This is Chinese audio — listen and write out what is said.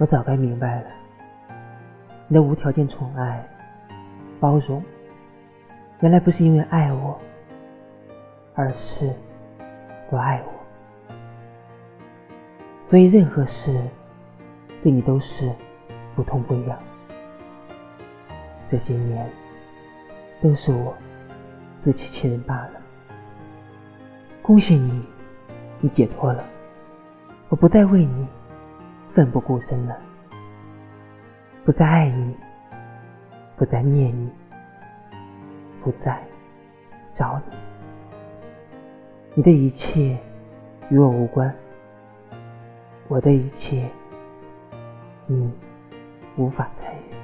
我早该明白了，你的无条件宠爱、包容，原来不是因为爱我，而是不爱我。所以任何事对你都是不痛不痒。这些年都是我自欺欺人罢了。恭喜你，你解脱了，我不再为你。奋不顾身了，不再爱你，不再念你，不再找你。你的一切与我无关，我的一切你无法参与。